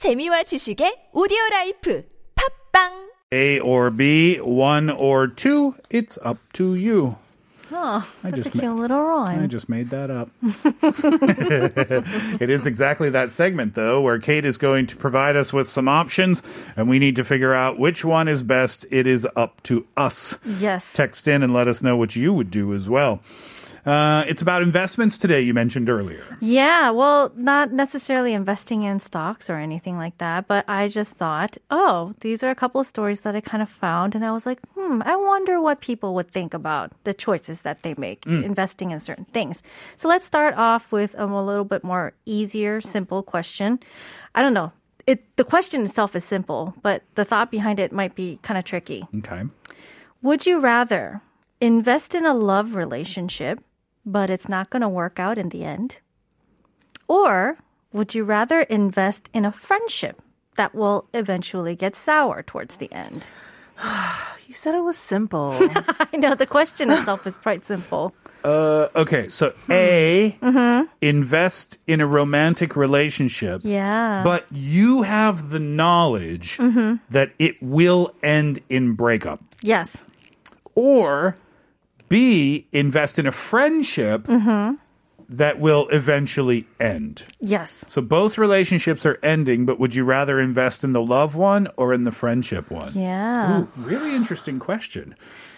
재미와 지식의 오디오 라이프 팝빵 A or B, one or two, it's up to you. Oh, I that's a just cute ma- little I rhyme. just made that up. it is exactly that segment, though, where Kate is going to provide us with some options, and we need to figure out which one is best. It is up to us. Yes. Text in and let us know what you would do as well. Uh, it's about investments today, you mentioned earlier. Yeah, well, not necessarily investing in stocks or anything like that, but I just thought, oh, these are a couple of stories that I kind of found, and I was like, hmm, I wonder what people would think about the choices that they make investing in certain things. So let's start off with a little bit more easier, simple question. I don't know. It, the question itself is simple, but the thought behind it might be kind of tricky. Okay. Would you rather invest in a love relationship, but it's not going to work out in the end? Or would you rather invest in a friendship that will eventually get sour towards the end? You said it was simple. I know the question itself is quite simple. Uh, okay, so hmm. A, mm-hmm. invest in a romantic relationship. Yeah. But you have the knowledge mm-hmm. that it will end in breakup. yes. Or B, invest in a friendship that will eventually end. Yes. So both relationships are ending, but would you rather invest in the love one or in the friendship one? Yeah. Ooh, really interesting question.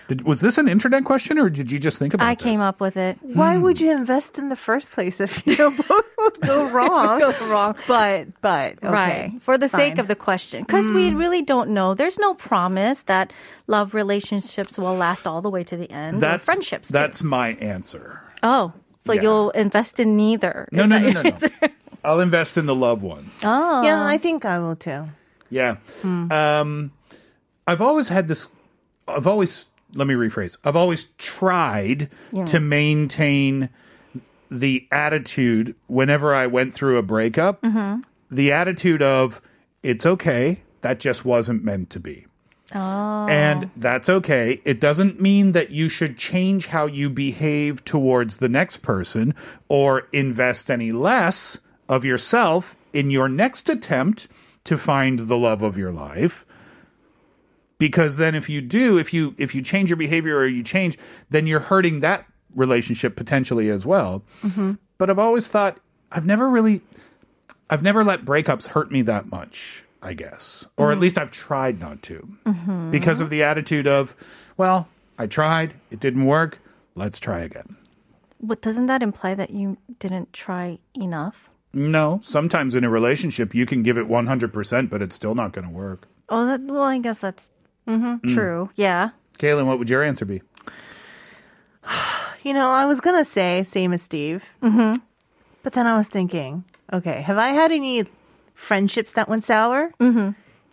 Did, was this an internet question or did you just think about it? I this? came up with it. Why hmm. would you invest in the first place if you know both would go wrong? Go wrong. But but okay. Right. For the sake of the question. Because we hmm. really don't know. There's no promise that love relationships will last all the way to the end. That's, or friendships. too. that's my answer. Oh, so Yeah. you'll invest in neither. No, no, no, no, no. I'll invest in the love one. Oh. Yeah, I think I will too. Yeah. Hmm. Um, I've always had this. I've always. Let me rephrase. I've always tried to maintain the attitude whenever I went through a breakup. Mm-hmm. The attitude of it's okay. That just wasn't meant to be. Oh. And that's okay. It doesn't mean that you should change how you behave towards the next person or invest any less of yourself in your next attempt to find the love of your life. Because then if you do, if you if you change your behavior or you change, then you're hurting that relationship potentially as well. Mm-hmm. But I've always thought I've never really I've never let breakups hurt me that much, I guess. Or at mm. least I've tried not to. Mm-hmm. Because of the attitude of, well, I tried, it didn't work, let's try again. But doesn't that imply that you didn't try enough? No, sometimes in a relationship you can give it 100%, but it's still not going to work. Oh, that, well, I guess that's true. Yeah. Kaylin, what would your answer be? You know, I was gonna say same as Steve, mm-hmm. but then I was thinking, okay, have I had any friendships that went sour? Mm-hmm.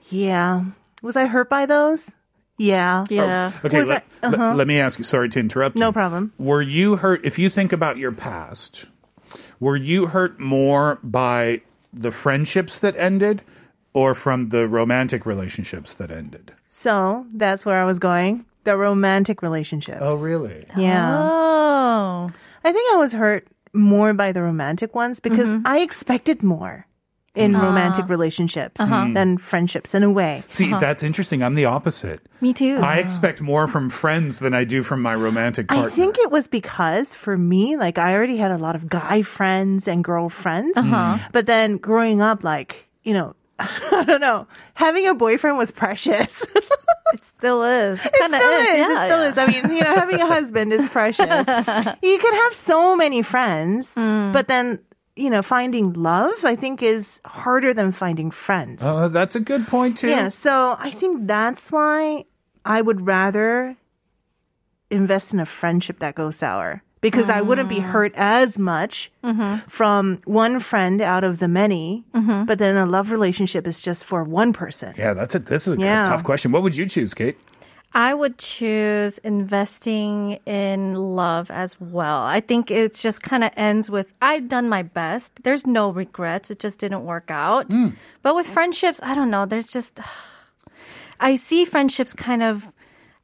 Yeah. Was I hurt by those? Yeah. Yeah. Okay, Was let, I- let- let me ask you. Sorry to interrupt you. No problem. Were you hurt? If you think about your past, were you hurt more by the friendships that ended or from the romantic relationships that ended? So that's where I was going. The romantic relationships. Oh, really? Yeah. Oh. I think I was hurt more by the romantic ones because Mm-hmm. I expected more in Ah. romantic relationships Uh-huh. than friendships in a way. See, that's interesting. I'm the opposite. Me too. I expect more from friends than I do from my romantic partner. I think it was because for me, like I already had a lot of guy friends and girlfriends. Uh-huh. But then growing up, like, you know, I don't know, having a boyfriend was precious. it still is. It Kinda still is. Yeah, it still yeah. is. I mean, you know, having a husband is precious. you can have so many friends, Mm. but then, you know, finding love, I think, is harder than finding friends. Uh, that's a good point, too. Yeah, so I think that's why I would rather invest in a friendship that goes sour because I wouldn't be ah. hurt as much mm-hmm. from one friend out of the many, mm-hmm. but then a love relationship is just for one person. Yeah, that's a, this is a Yeah. tough question. What would you choose, Kate? I would choose investing in love as well. I think it just kind of ends with I've done my best. There's no regrets. It just didn't work out. Hmm. But with friendships, I don't know. There's just I see friendships kind of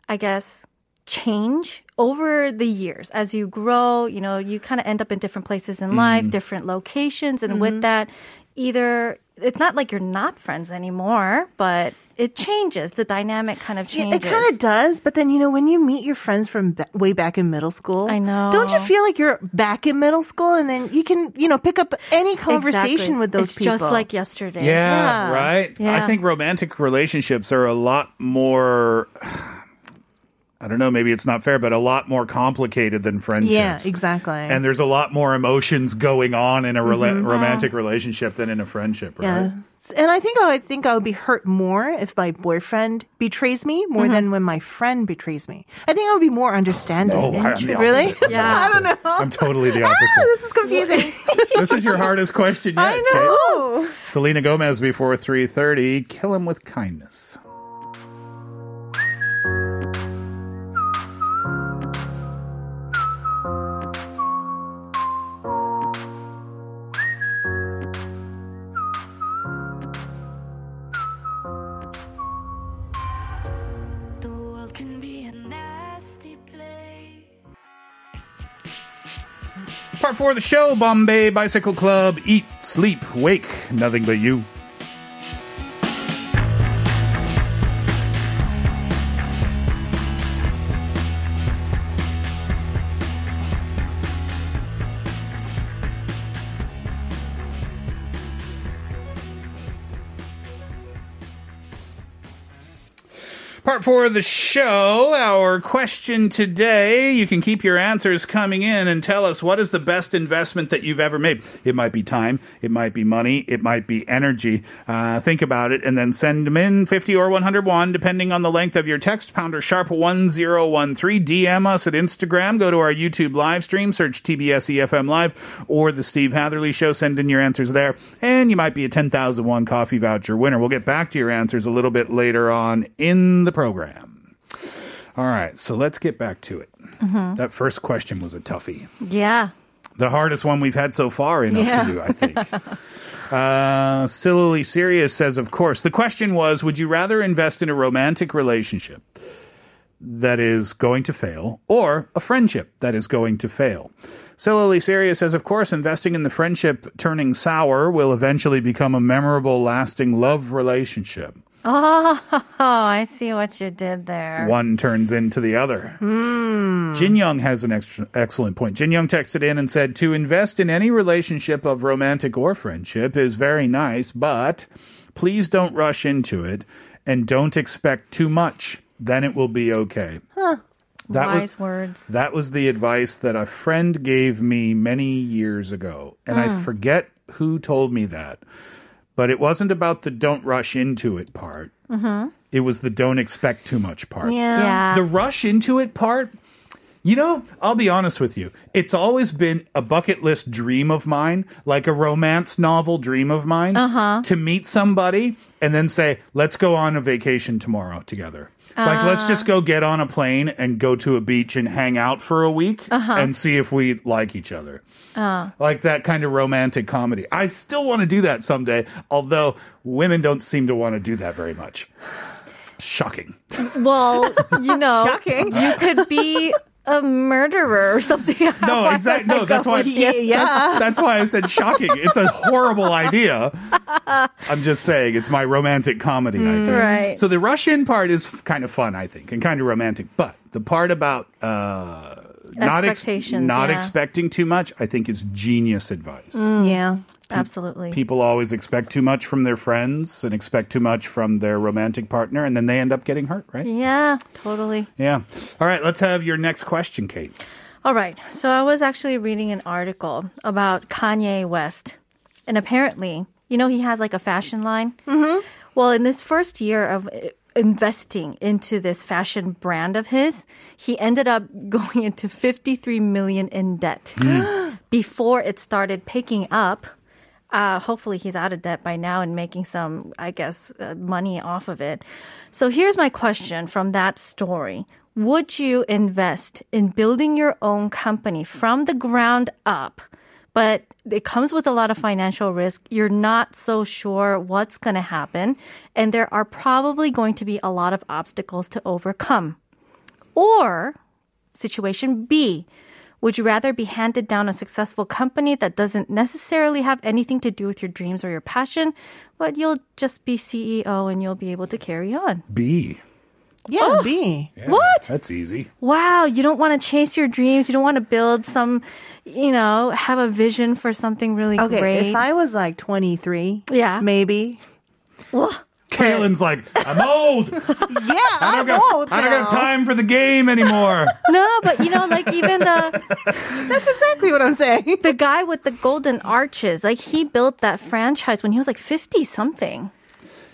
I guess change over the years as you grow, you know, you kind of end up in different places in life, mm-hmm. different locations and with mm-hmm. that either it's not like you're not friends anymore, but it changes. The dynamic kind of Yeah, changes. It kind of does, but then you know when you meet your friends from ba- way back in middle school, I know. Don't you feel like you're back in middle school, and then you can you know pick up any Exactly. conversation with those it's people? just like yesterday. Yeah, Yeah. right. I think romantic relationships are a lot more. I don't know. Maybe it's not fair, but a lot more complicated than friendships. yeah, exactly. And there's a lot more emotions going on in a rela- romantic relationship than in a friendship, right? Mm-hmm. yeah, and I think I think I would be hurt more if my boyfriend betrays me more than when my friend betrays me. I think I would be more understanding. Oh, I'm the really? opposite. Yeah. I don't know. I'm totally the Ah, opposite. this is confusing. this is your hardest question yet. I Kate. know. Selena Gomez before 3:30. Kill him with kindness. Of the show Bombay Bicycle Club. Eat, sleep, wake, nothing but you. Part four of the show. Our question today. You can keep your answers coming in and tell us what is the best investment that you've ever made. It might be time, it might be money, it might be energy. Uh, think about it and then send them in 50 or 101, depending on the length of your text. Pounder sharp 1013. DM us at Instagram. Go to our YouTube live stream, search TBS EFM Live or The Steve Hatherly Show. Send in your answers there. And you might be a 10,001 coffee voucher winner. We'll get back to your answers a little bit later on in the program. All right, so let's get back to it. That first question was a toughie. Yeah. The hardest one we've had so far enough Yeah. to do, I think. uh, Sillily Serious says, of course. The question was Would you rather invest in a romantic relationship that is going to fail or a friendship that is going to fail? Sillily Serious says, of course, investing in the friendship turning sour will eventually become a memorable, lasting love relationship. Oh, I see what you did there. one turns into the other. Hmm. Jin Young has an extra, excellent point. Jin Young texted in and said, To invest in any relationship of romantic or friendship is very nice, but please don't rush into it and don't expect too much. Then it will be okay. That Wise was, words. that was the advice that a friend gave me many years ago. And I hmm. forget who told me that. But it wasn't about the don't rush into it part. Mm-hmm. It was the don't expect too much part. Yeah. Yeah. The rush into it part, you know, I'll be honest with you. It's always been a bucket list dream of mine, like a romance novel dream of mine, uh-huh. to meet somebody and then say, let's go on a vacation tomorrow together. Like, let's ah. just go get on a plane and go to a beach and hang out for a week uh-huh. and see if we like each other. Ah. Like that kind of romantic comedy. I still want to do that someday, although women don't seem to want to do that very much. Shocking. Well, you know, Shocking. you could be a murderer or something. No, exactly. No, that's why. Yeah, yeah. That's, that's why I said shocking. It's a horrible idea. I'm just saying it's my romantic comedy idea. Mm, right. So the Russian part is kind of fun, I think, and kind of romantic. But the part about uh, not ex- not yeah. expecting too much, I think is genius advice. Yeah. Absolutely. People always expect too much from their friends and expect too much from their romantic partner, and then they end up getting hurt, right? Yeah, totally. Yeah. All right, let's have your next question, Kate. All right. So I was actually reading an article about Kanye West. And apparently, you know, he has like a fashion line. Mm-hmm. Well, in this first year of uh, investing into this fashion brand of his, he ended up going into 53 million in debt before it started picking up. Uh, hopefully, he's out of debt by now and making some, I guess, uh, money off of it. So here's my question from that story. Would you invest in building your own company from the ground up? But it comes with a lot of financial risk. You're not so sure what's going to happen. And there are probably going to be a lot of obstacles to overcome. Or situation B, Would you rather be handed down a successful company that doesn't necessarily have anything to do with your dreams or your passion, but you'll just be CEO and you'll be able to carry on? B. Yeah, B. Yeah, What? That's easy. Wow, you don't want to chase your dreams. You don't want to build some, you know, have a vision for something really Okay, great. if I was like 23, Yeah. maybe. well, Kaylin's like, I'm old. Yeah, I I'm don't, got, old I don't got now. time for the game anymore. no, but you know, like even the That's exactly what I'm saying. the guy with the golden arches, like he built that franchise when he was like fifty something.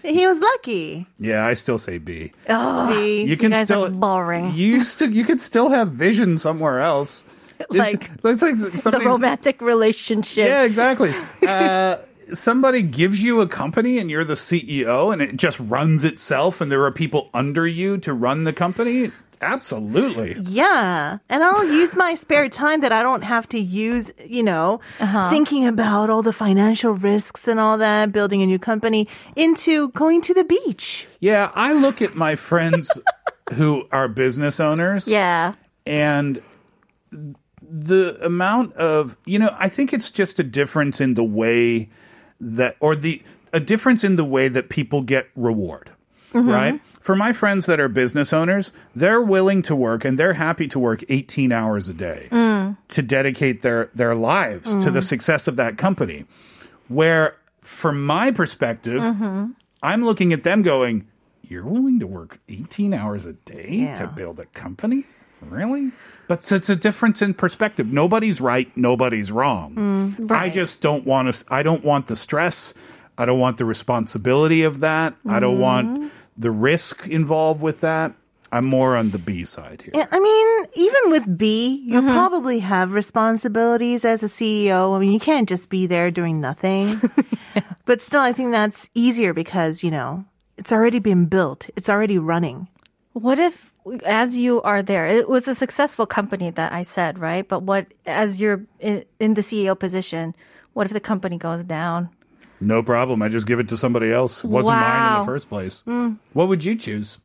He was lucky. yeah, I still say B. Oh, B. You can guys still are boring. You still you could still have vision somewhere else. Like it's like the something. romantic relationship. Yeah, exactly. Uh, somebody gives you a company and you're the CEO and it just runs itself and there are people under you to run the company. Absolutely. Yeah. And I'll use my spare time that I don't have to use, you know, uh-huh. thinking about all the financial risks and all that, building a new company, into going to the beach. Yeah, I look at my friends who are business owners. Yeah. and the amount of you know i think it's just a difference in the way that or the a difference in the way that people get reward mm-hmm. right? For my friends that are business owners they're willing to work and they're happy to work 18 hours a day mm. to dedicate their their lives to the mm. success of that company. Where from my perspective mm-hmm. i'm looking at them going you're willing to work 18 hours a day to build a company Really? But so it's a difference in perspective. Nobody's right, nobody's wrong. Mm, I right. just don't want to I don't want the stress. I don't want the responsibility of that. I don't mm-hmm. want the risk involved with that. I'm more on the B side here. Yeah, I mean, even with B, you mm-hmm. probably have responsibilities as a CEO. I mean, you can't just be there doing nothing. But still, I think that's easier because, you know, it's already been built, it's already running. What if, as you are there, it was a successful company that I said, right? But what, as you're in, in the CEO position, what if the company goes down? No problem. I just give it to somebody else. It wasn't mine in the first place. Mm. What would you choose?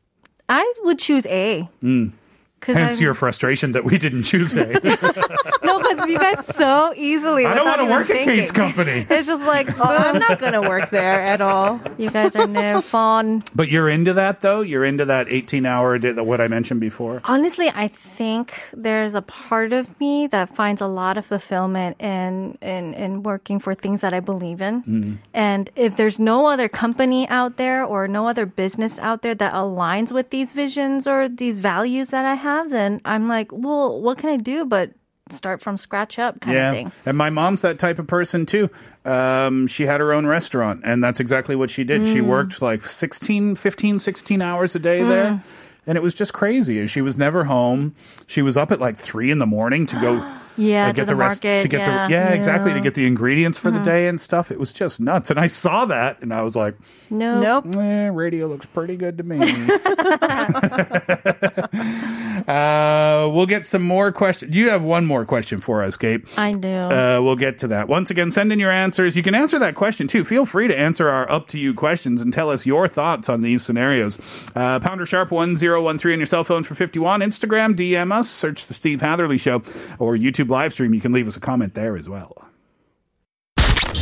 I would choose A. Cause Hence I'm- your frustration that we didn't choose A. no, because you guys so easily. I don't want to even work at. Kate's company. It's just like, Oh, I'm not going to work there at all. you guys are no fun. But you're into that though? You're into that 18 hour what I mentioned before? Honestly, I think there's a part of me that finds a lot of fulfillment in in, in working for things that I believe in. Mm-hmm. And if there's no other company out there or no other business out there that aligns with these visions or these values that I have, then I'm like, well, what can I do but start from scratch up kind of thing. And my mom's that type of person too. Um, she had her own restaurant, and that's exactly what she did. Mm. She worked like 16, 15, 16 hours a day Mm. there. And it was just crazy. And she was never home. She was up at like three in the morning to go Yeah, uh, to get the rest market, to get yeah. Mm-hmm. the yeah exactly to get the ingredients for the day and stuff. It was just nuts. And I saw that, and I was like, No. Nope. Eh, radio looks pretty good to me. uh, we'll get some more questions. You have one more question for us, Kate. I do. Uh, we'll get to that. Once again, send in your answers. You can answer that question too. Feel free to answer our up to you questions and tell us your thoughts on these scenarios. Uh, pounder sharp 1013 on your cell phone for 51. Instagram, DM us, search the Steve Hatherly Show, or YouTube live stream. You can leave us a comment there as well.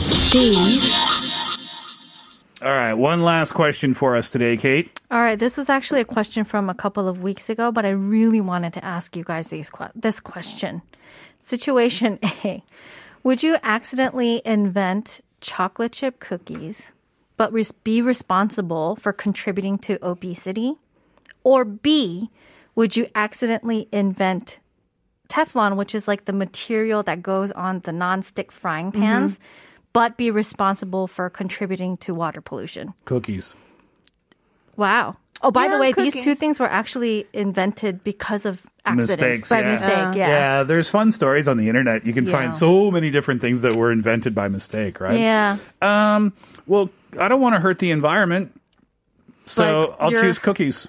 Steve All right, one last question for us today, Kate. All right, this was actually a question from a couple of weeks ago, but I really wanted to ask you guys these que- this question. Situation A. Would you accidentally invent chocolate chip cookies but res- be responsible for contributing to obesity? Or B, would you accidentally invent Teflon, which is like the material that goes on the non-stick frying mm-hmm. pans, but be responsible for contributing to water pollution? Cookies. Wow. Oh, by the Yeah, way, these two things were actually invented because of accidents. Mistakes, by yeah. mistake, yeah. Yeah, there's fun stories on the internet. You can Yeah. find so many different things that were invented by mistake, right? Yeah. Um, well, I don't want to hurt the environment. So But I'll choose cookies.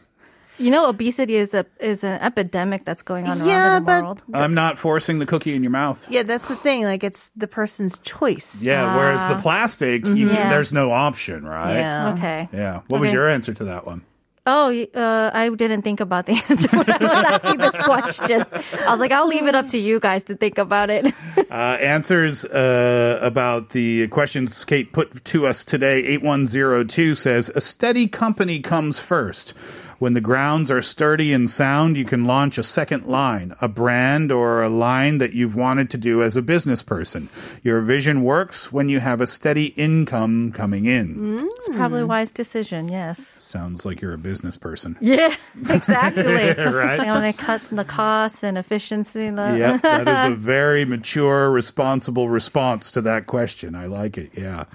You know, obesity is a is an epidemic that's going on around Yeah, in the but- world. I'm not forcing the cookie in your mouth. Yeah, that's the thing. Like, it's the person's choice. Yeah, whereas the plastic, you, Yeah. there's no option, right? Yeah. Okay. Yeah. What was your answer to that one? Oh, y- uh, I didn't think about the answer when I was asking this question. I was like, I'll leave it up to you guys to think about it. Uh, answers uh, about the questions Kate put to us today. 8102 says, A steady company comes first. When the grounds are sturdy and sound, you can launch a second line, a brand or a line that you've wanted to do as a business person. Your vision works when you have a steady income coming in. It's probably a wise decision. Yes. Sounds like you're a business person. Yeah, exactly. Right? I'm going to cut the costs and efficiency. the- Yep, that is a very mature, responsible response to that question. I like it. Yeah.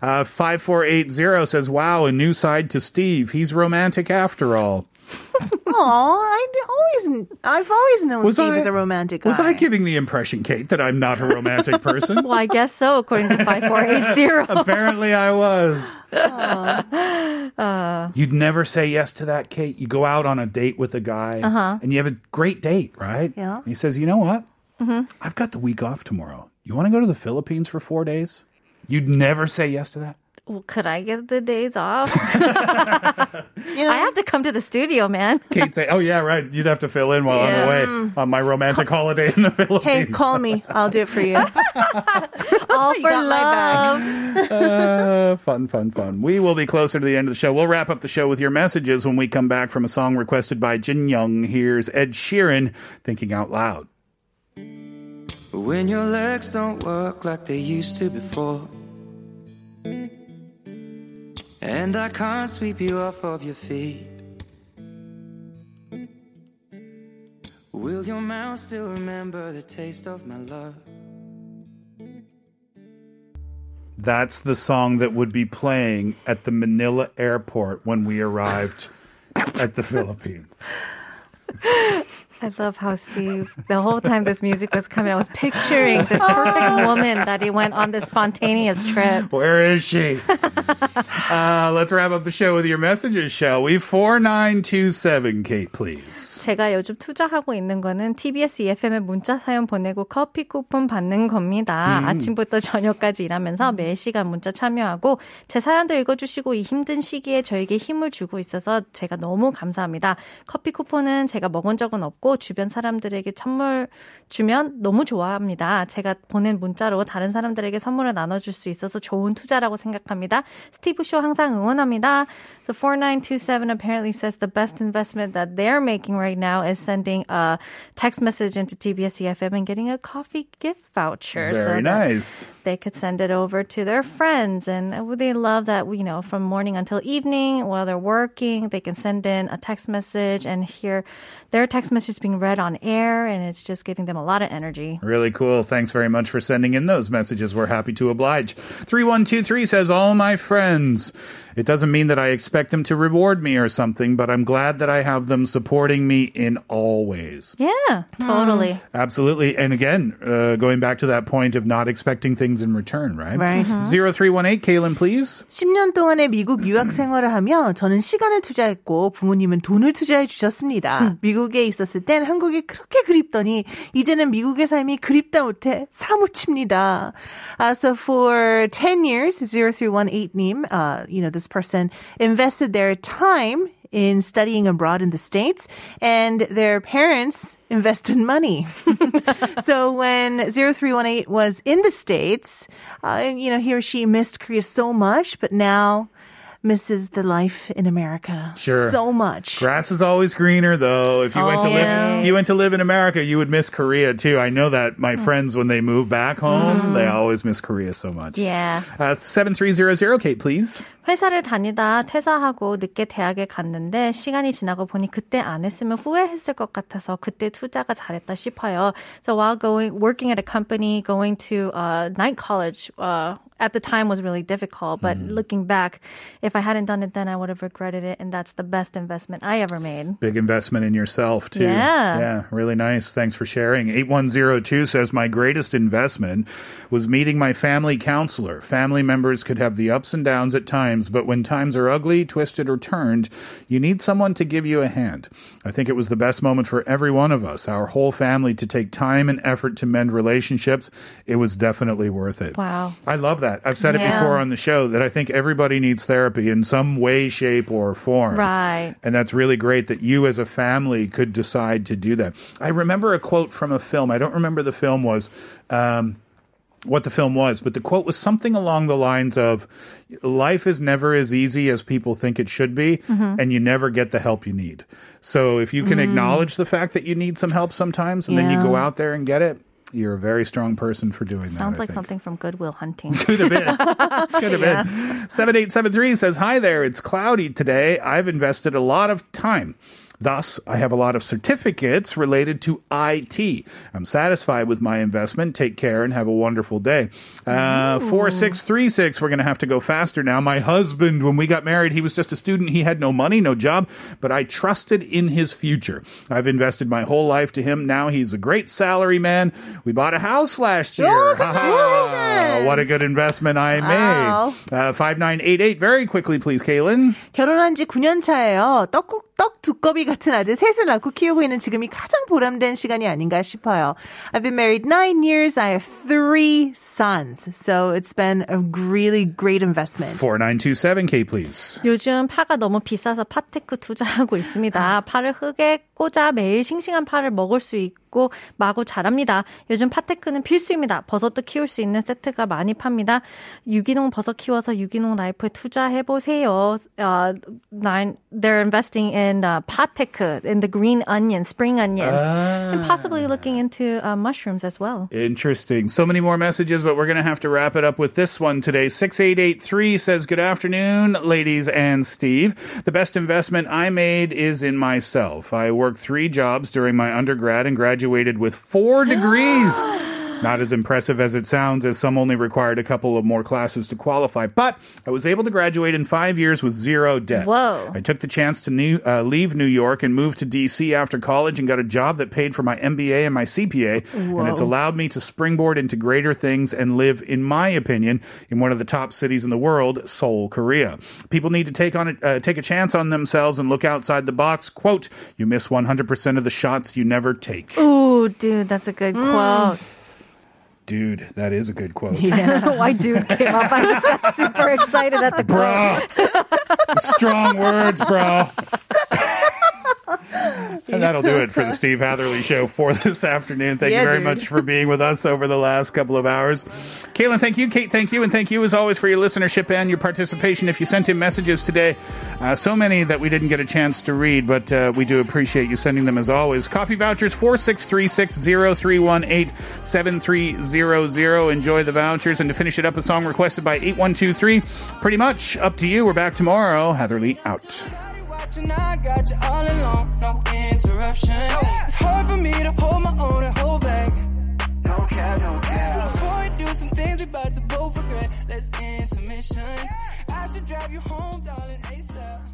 Uh, 5480 says, Wow, a new side to Steve. He's romantic after all. Oh, I always, I've always known Was Steve I- is a romantic Was guy. I giving the impression, Kate, that I'm not a romantic person? Well, I guess so, according to 5480. Apparently I was. Uh. You'd never say yes to that, Kate. You go out on a date with a guy uh-huh. and you have a great date, right? Yeah. And he says, You know what? Mm-hmm. I've got the week off tomorrow. You want to go to the Philippines for four days? You'd never say yes to that? Well, could I get the days off? You know, I have to come to the studio, man. Kate say, "Oh yeah, right. You'd have to fill in while I'm away on my romantic holiday in the Philippines." hey, call me. I'll do it for you. All for got love. Uh, fun, fun, fun. We will be closer to the end of the show. We'll wrap up the show with your messages when we come back from a song requested by Jin Young. Here's Ed Sheeran, "Thinking Out Loud." When your legs don't work like they used to before. And I can't sweep you off of your feet. Will your mouth still remember the taste of my love? That's the song that would be playing at the Manila airport when we arrived at the Philippines. I love how Steve, the whole time this music was coming, I was picturing this perfect woman that he went on this spontaneous trip. Where is she? uh, let's wrap up the show with your messages, shall we? 4927, Kate, please. 제가 요즘 투자하고 있는 거는 TBS EFM에 문자 사연 보내고 커피 쿠폰 받는 겁니다. 아침부터 저녁까지 일하면서 매 시간 문자 참여하고 제 사연도 읽어주시고 이 힘든 시기에 저에게 힘을 주고 있어서 제가 너무 감사합니다. 커피 쿠폰은 제가 먹은 적은 없고 주변 사람들에게 선물 주면 너무 좋아합니다. 제가 보낸 문자로 다른 사람들에게 선물을 나눠줄 수 있어서 좋은 투자라고 생각합니다. 스티브 쇼 항상 응원합니다. So 4927 apparently says the best investment that they're making right now is sending a text message into TBS EFM and getting a coffee gift voucher. so Very that nice. They could send it over to their friends. And they love that, you know, from morning until evening while they're working, they can send in a text message and hear their text message being read on air. And it's just giving them a lot of energy. Really cool. Thanks very much for sending in those messages. We're happy to oblige. 3123 says, All my friends. It doesn't mean that I expect them to reward me or something, but I'm glad that I have them supporting me in all ways. Yeah, totally. Absolutely. And again, uh, going back to that point of not expecting things in return, right? Right. 0318, Kaylin, please. 10년 동안의 미국 유학 생활을 하며 저는 시간을 투자했고 부모님은 돈을 투자해 주셨습니다. 미국에 있었을 땐 한국이 그렇게 그립더니 이제는 미국의 삶이 그립다 못해 사무칩니다. Uh, so for 10 years, 0318 님, uh, you know, this person invested their time in studying abroad in the States and their parents invested money. so when 0318 was in the States, uh, you know, he or she missed Korea so much, but now misses the life in America Sure. so much. Grass is always greener, though. If you went to live, if you went to live in America, you would miss Korea too. I know that my friends, when they move back home, they always miss Korea so much. Yeah. Uh, 7300, Kate, please. 회사를 다니다 퇴사하고 늦게 대학에 갔는데 시간이 지나고 보니 그때 안 했으면 후회했을 것 같아서 그때 투자가 잘했다 싶어요. So while going working at a company, going to uh, night college uh, at the time was really difficult. But looking back, if I hadn't done it then, I would have regretted it, and that's the best investment I ever made. Big investment in yourself, too. Yeah. Yeah, really nice. Thanks for sharing. 8102 says, My greatest investment was meeting my family counselor. Family members could have the ups and downs at times, times, but when times are ugly, twisted, or turned, you need someone to give you a hand. I think it was the best moment for every one of us, our whole family, to take time and effort to mend relationships. It was definitely worth it. Wow. I love that. I've said it before on the show that I think everybody needs therapy in some way, shape, or form. Right. And that's really great that you as a family could decide to do that. I remember a quote from a film. I don't remember the film was. Um, what the film was, but the quote was something along the lines of life is never as easy as people think it should be Mm-hmm. and you never get the help you need. So if you can acknowledge the fact that you need some help sometimes and then you Mm. Go out there and get it, you're a very strong person for doing that. Sounds like something from Good Will Hunting. Could have been. Could have been. 7873 says, Hi there. It's cloudy today. I've invested a lot of time. Thus, I have a lot of certificates related to IT. I'm satisfied with my investment. Take care and have a wonderful day. Uh, 4636, we're going to have to go faster now. My husband, when we got married, he was just a student. He had no money, no job, but I trusted in his future. I've invested my whole life to him. Now he's a great salary man. We bought a house last year. Ha-ha. what a good investment I Wow. made. Uh, 5988, very quickly, please, Kaylin. 결혼한 지 9년 차예요. 떡국 떡 두꺼비 같은 아들 셋을 낳고 키우고 있는 지금이 가장 보람된 시간이 아닌가 싶어요. I've been married nine years. I have three sons. So it's been a really great investment. 4927K, please. 요즘 파가 너무 비싸서 파테크 투자하고 있습니다. 파를 흙에 꽂아 매일 싱싱한 파를 먹을 수 있고 마구 자랍니다. 요즘 파테크는 필수입니다. 버섯도 키울 수 있는 세트가 많이 팝니다. 유기농 버섯 키워서 유기농 라이프에 투자해 보세요. Uh, nine, they're investing in uh, pateku, in the green onions, spring onions, and possibly looking into uh, mushrooms as well. Interesting. So many more messages, but we're going to have to wrap it up with this one today. 6883 says, Good afternoon, ladies and Steve. The best investment I made is in myself. I worked three jobs during my undergrad and graduated with four degrees. Not as impressive as it sounds, as some only required a couple of more classes to qualify. But I was able to graduate in five years with zero debt. Whoa. I took the chance to new, uh, leave New York and move to DC after college and got a job that paid for my MBA and my CPA. Whoa. And it's allowed me to springboard into greater things and live, in my opinion, in one of the top cities in the world, Seoul, Korea. People need to take on it, uh, take a chance on themselves and look outside the box. Quote, you miss 100% of the shots you never take. Ooh, dude, that's a good quote. Dude, that is a good quote. I don't know why dude came up. I just got super excited at the quote. Bro. Strong words, bro. And that'll do it for the Steve Hatherly Show for this afternoon. Thank Yeah, you very dude. much for being with us over the last couple of hours. Caitlin, thank you. Kate, thank you. And thank you as always for your listenership and your participation. If you sent in messages today, uh, so many that we didn't get a chance to read, but uh, we do appreciate you sending them as always. Coffee vouchers 463603187300. Enjoy the vouchers. And to finish it up, a song requested by 8123. Pretty much up to you. We're back tomorrow. Hatherly out. Watching, I got you all alone, no interruption. It's hard for me to hold my own and hold back. No cap, no cap. Before we do some things we about to both regret, let's intermission. I should drive you home, darling, ASAP.